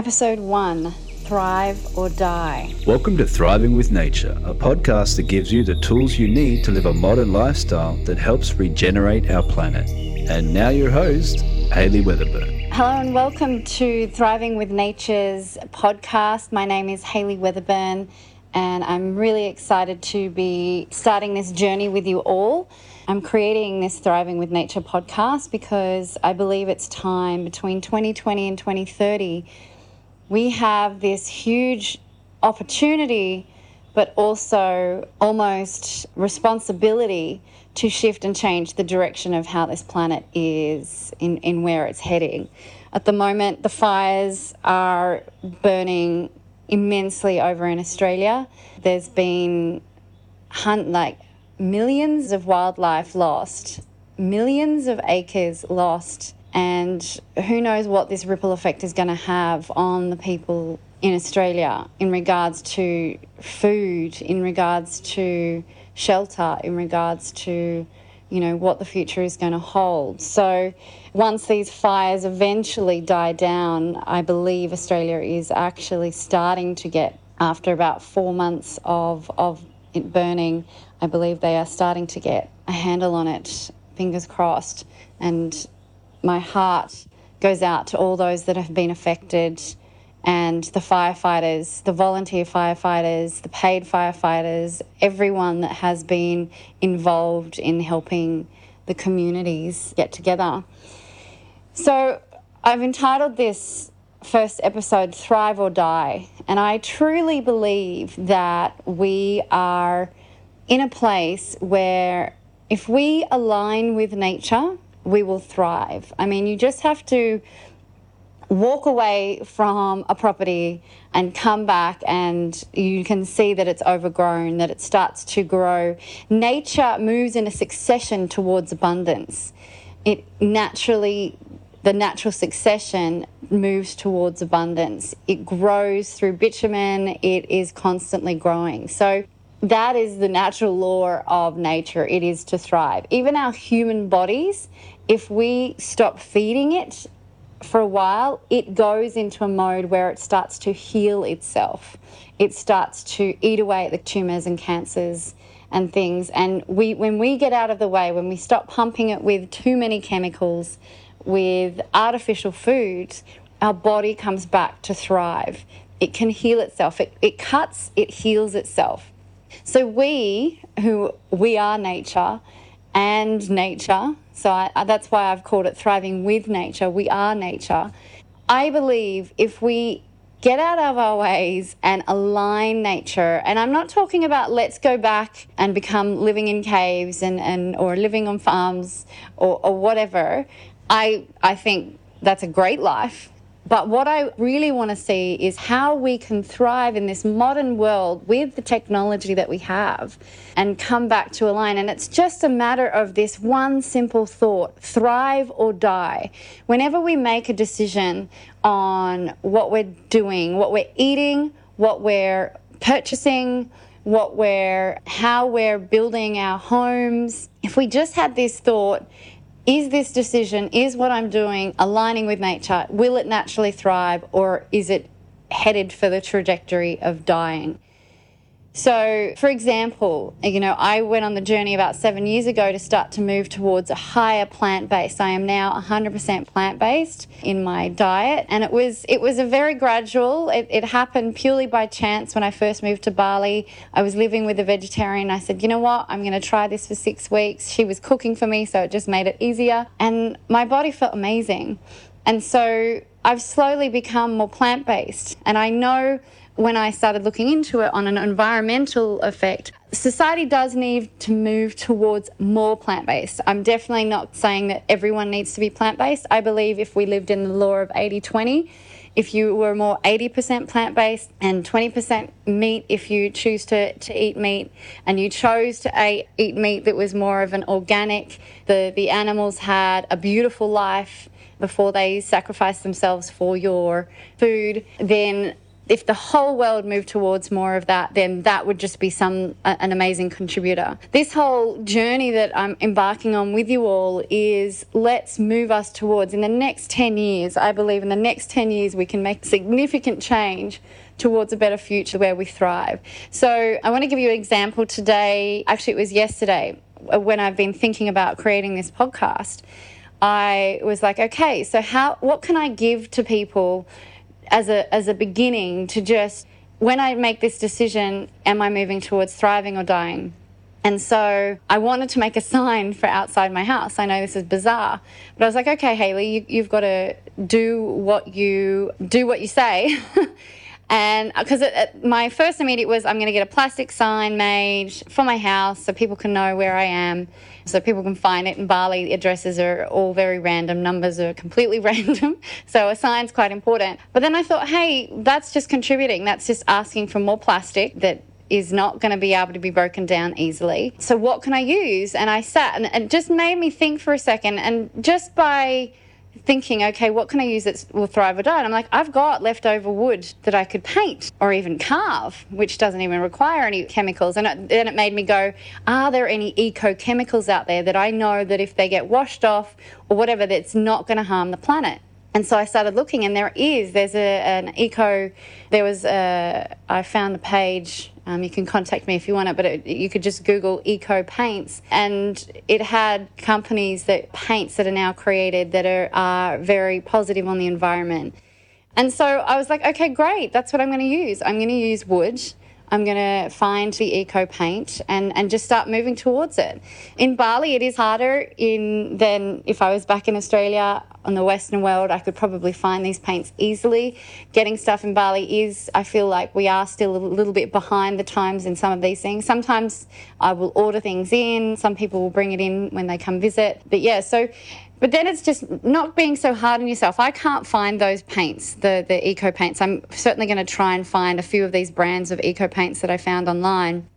Episode 1 Thrive or Die. Welcome to Thriving with Nature, a podcast that gives you the tools you need to live a modern lifestyle that helps regenerate our planet. And now, your host, Hayley Weatherburn. Hello and welcome to Thriving with Nature's podcast. My name is Hayley Weatherburn, and I'm really excited to be starting this journey with you all. I'm creating this Thriving with Nature podcast because I believe it's time between 2020 and 2030. We have this huge opportunity, but also almost responsibility to shift and change the direction of how this planet is in, in where it's heading. At the moment, the fires are burning immensely over in Australia. There's been hunt like millions of wildlife lost, millions of acres lost, and who knows what this ripple effect is going to have on the people in Australia in regards to food, in regards to shelter, in regards to you know what the future is going to hold. So once these fires eventually die down, I believe Australia is actually starting to get after about 4 months of of it burning, I believe they are starting to get a handle on it. Fingers crossed. And my heart goes out to all those that have been affected and the firefighters, the volunteer firefighters, the paid firefighters, everyone that has been involved in helping the communities get together. So I've entitled this first episode Thrive or Die, and I truly believe that we are in a place where if we align with nature, we will thrive. I mean, you just have to walk away from a property and come back and you can see that it's overgrown, that it starts to grow. Nature moves in a succession towards abundance. It naturally, the natural succession moves towards abundance. It grows through bitumen, it is constantly growing. So, that is the natural law of nature. It is to thrive. Even our human bodies, if we stop feeding it for a while, it goes into a mode where it starts to heal itself. It starts to eat away at the tumors and cancers and things. And we, when we get out of the way, when we stop pumping it with too many chemicals, with artificial foods, our body comes back to thrive. It can heal itself. It, it cuts, it heals itself. So we, who we are nature and nature, so I, that's why I've called it thriving with nature. We are nature. I believe if we get out of our ways and align nature and i'm not talking about let's go back and become living in caves and, and or living on farms or, or whatever i i think that's a great life but what I really want to see is how we can thrive in this modern world with the technology that we have and come back to align. And it's just a matter of this one simple thought thrive or die. Whenever we make a decision on what we're doing, what we're eating, what we're purchasing, what we're how we're building our homes if we just had this thought is this decision, is what I'm doing aligning with nature? Will it naturally thrive or is it headed for the trajectory of dying? So, for example, you know, I went on the journey about seven years ago to start to move towards a higher plant based. I am now 100% plant based in my diet, and it was it was a very gradual. It, it happened purely by chance when I first moved to Bali. I was living with a vegetarian. I said, you know what, I'm going to try this for six weeks. She was cooking for me, so it just made it easier, and my body felt amazing. And so I've slowly become more plant based, and I know when I started looking into it on an environmental effect, society does need to move towards more plant based. I'm definitely not saying that everyone needs to be plant based. I believe if we lived in the law of 80 20, if you were more 80% plant based and 20% meat, if you choose to, to eat meat and you chose to eat meat that was more of an organic, the, the animals had a beautiful life before they sacrificed themselves for your food, then if the whole world moved towards more of that, then that would just be some an amazing contributor. This whole journey that I'm embarking on with you all is let's move us towards in the next 10 years. I believe in the next 10 years we can make significant change towards a better future where we thrive. So I want to give you an example today. Actually, it was yesterday uh, when I've been thinking about creating this podcast. I was like, okay, so how what can I give to people as a as a beginning to just when I make this decision, am I moving towards thriving or dying? And so I wanted to make a sign for outside my house. I know this is bizarre, but I was like, okay, Hayley, you, have got to do what you do what you say. and uh, because my first immediate was I'm going to get a plastic sign made for my house so people can know where I am so people can find it. In Bali, addresses are all very random, numbers are completely random. So a sign's quite important. But then I thought, hey, that's just contributing. That's just asking for more plastic that is not going to be able to be broken down easily. So what can I use? And I sat and it just made me think for a second. And just by thinking, okay, what can I use that will thrive or die? And I'm like, I've got leftover wood that I could paint or even carve, which doesn't even require any chemicals. And it, then it made me go, are there any eco chemicals out there that I know that if they get washed off or whatever, that's not going to harm the planet? And so I started looking, and there is. There's a, an eco. There was a. I found the page um, you can contact me if you want it, but it, you could just Google eco paints, and it had companies that paints that are now created that are, are very positive on the environment. And so I was like, okay, great, that's what I'm going to use. I'm going to use wood. I'm going to find the eco paint and, and just start moving towards it. In Bali, it is harder in than if I was back in Australia on the Western world. I could probably find these paints easily. Getting stuff in Bali is, I feel like we are still a little bit behind the times in some of these things. Sometimes I will order things in. Some people will bring it in when they come visit. But yeah, so but then it's just not being so hard on yourself. I can't find those paints, the, the eco paints. I'm certainly going to try and find a few of these brands of eco paints that I found online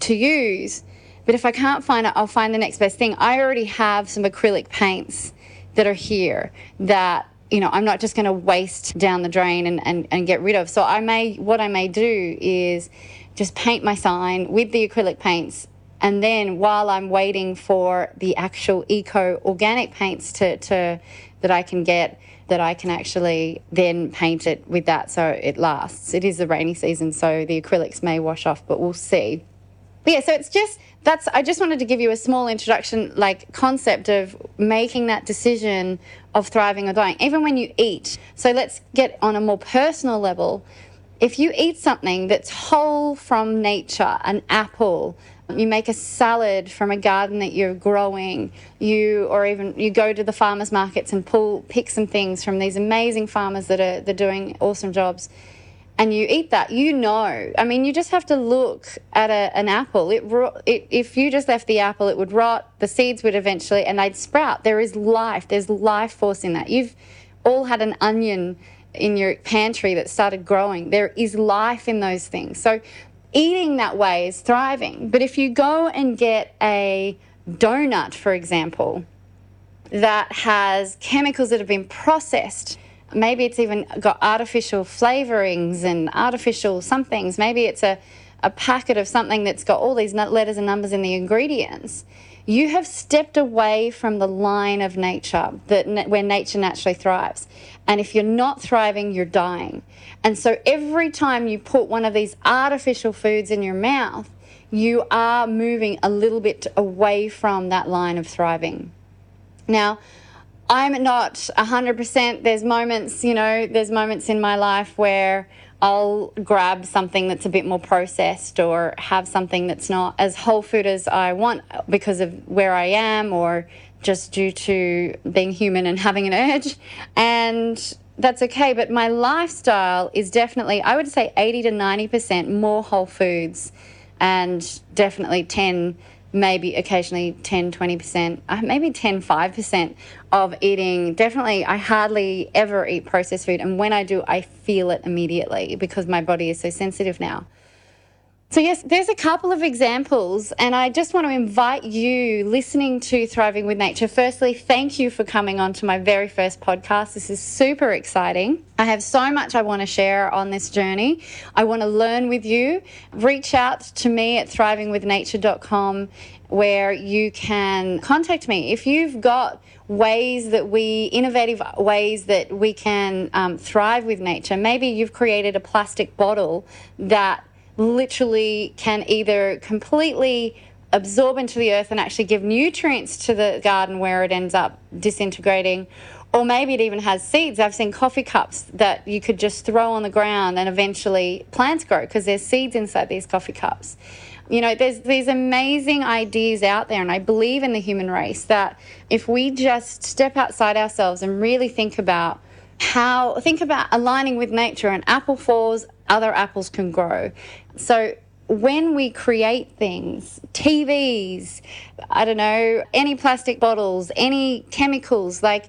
to use. But if I can't find it, I'll find the next best thing. I already have some acrylic paints that are here that you know, I'm not just going to waste down the drain and, and, and get rid of. So I may, what I may do is just paint my sign with the acrylic paints and then while I'm waiting for the actual eco organic paints to, to that I can get, that I can actually then paint it with that so it lasts. It is the rainy season, so the acrylics may wash off, but we'll see. But yeah, so it's just that's I just wanted to give you a small introduction, like concept of making that decision of thriving or dying, even when you eat. So let's get on a more personal level. If you eat something that's whole from nature, an apple, you make a salad from a garden that you're growing. You or even you go to the farmers markets and pull pick some things from these amazing farmers that are they're doing awesome jobs. And you eat that, you know. I mean, you just have to look at a, an apple. It, it, if you just left the apple, it would rot. The seeds would eventually, and they'd sprout. There is life. There's life force in that. You've all had an onion in your pantry that started growing. There is life in those things. So eating that way is thriving. But if you go and get a donut, for example, that has chemicals that have been processed, maybe it's even got artificial flavorings and artificial somethings, maybe it's a, a packet of something that's got all these letters and numbers in the ingredients you have stepped away from the line of nature that where nature naturally thrives. And if you're not thriving you're dying. And so every time you put one of these artificial foods in your mouth you are moving a little bit away from that line of thriving. Now i'm not 100% there's moments you know there's moments in my life where I'll grab something that's a bit more processed or have something that's not as whole food as I want because of where I am or just due to being human and having an urge. And that's okay. But my lifestyle is definitely, I would say 80 to 90% more whole foods and definitely 10 maybe occasionally 10 20% uh, maybe 10 5% of eating. Definitely i hardly ever eat processed food and when i do i feel it immediately because my body is so sensitive now So, yes, there's a couple of examples, and I just want to invite you listening to Thriving with Nature. Firstly, thank you for coming on to my very first podcast. This is super exciting. I have so much I want to share on this journey. I want to learn with you. Reach out to me at thrivingwithnature.com where you can contact me. If you've got ways that we, innovative ways that we can um, thrive with nature, maybe you've created a plastic bottle that literally can either completely absorb into the earth and actually give nutrients to the garden where it ends up disintegrating. Or maybe it even has seeds. I've seen coffee cups that you could just throw on the ground and eventually plants grow because there's seeds inside these coffee cups. You know, there's these amazing ideas out there, and I believe in the human race that if we just step outside ourselves and really think about how, think about aligning with nature, an apple falls, other apples can grow. So when we create things, TVs, I don't know, any plastic bottles, any chemicals, like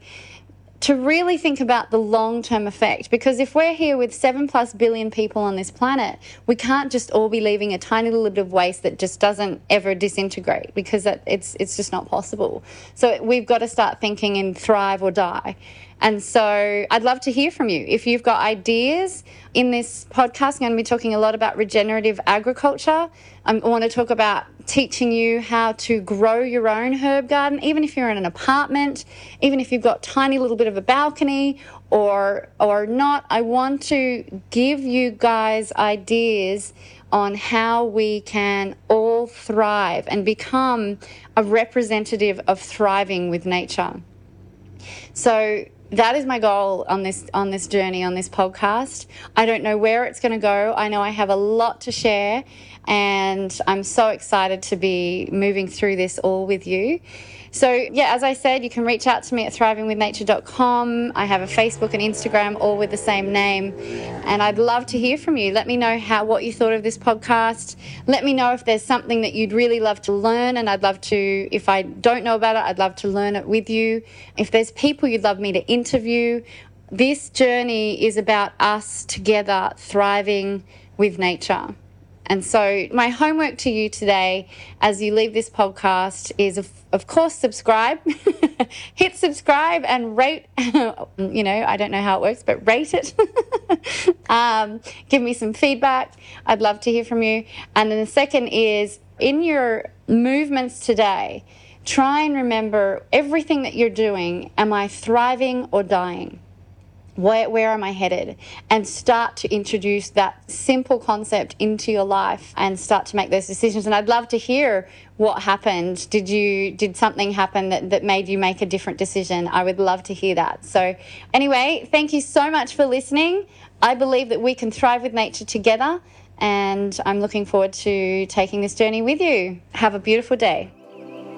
to really think about the long term effect. Because if we're here with seven plus billion people on this planet, we can't just all be leaving a tiny little bit of waste that just doesn't ever disintegrate because it's, it's just not possible. So we've got to start thinking in thrive or die. And so I'd love to hear from you. If you've got ideas in this podcast, I'm going to be talking a lot about regenerative agriculture. I want to talk about teaching you how to grow your own herb garden, even if you're in an apartment, even if you've got tiny little bit of a balcony or or not. I want to give you guys ideas on how we can all thrive and become a representative of thriving with nature. So that is my goal on this on this journey on this podcast. I don't know where it's going to go. I know I have a lot to share and I'm so excited to be moving through this all with you. So, yeah, as I said, you can reach out to me at thrivingwithnature.com. I have a Facebook and Instagram, all with the same name. And I'd love to hear from you. Let me know how what you thought of this podcast. Let me know if there's something that you'd really love to learn. And I'd love to, if I don't know about it, I'd love to learn it with you. If there's people you'd love me to interview, this journey is about us together thriving with nature. And so, my homework to you today as you leave this podcast is, of, of course, subscribe. Hit subscribe and rate. you know, I don't know how it works, but rate it. um, give me some feedback. I'd love to hear from you. And then the second is in your movements today, try and remember everything that you're doing. Am I thriving or dying? Where, where am I headed? And start to introduce that simple concept into your life and start to make those decisions. And I'd love to hear what happened. Did you did something happen that, that made you make a different decision? I would love to hear that. So anyway, thank you so much for listening. I believe that we can thrive with nature together and I'm looking forward to taking this journey with you. Have a beautiful day.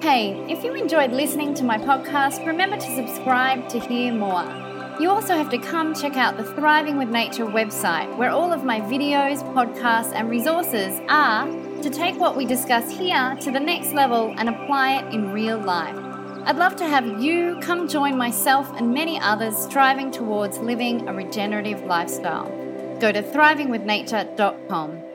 Hey, if you enjoyed listening to my podcast, remember to subscribe to hear more. You also have to come check out the Thriving with Nature website, where all of my videos, podcasts, and resources are to take what we discuss here to the next level and apply it in real life. I'd love to have you come join myself and many others striving towards living a regenerative lifestyle. Go to thrivingwithnature.com.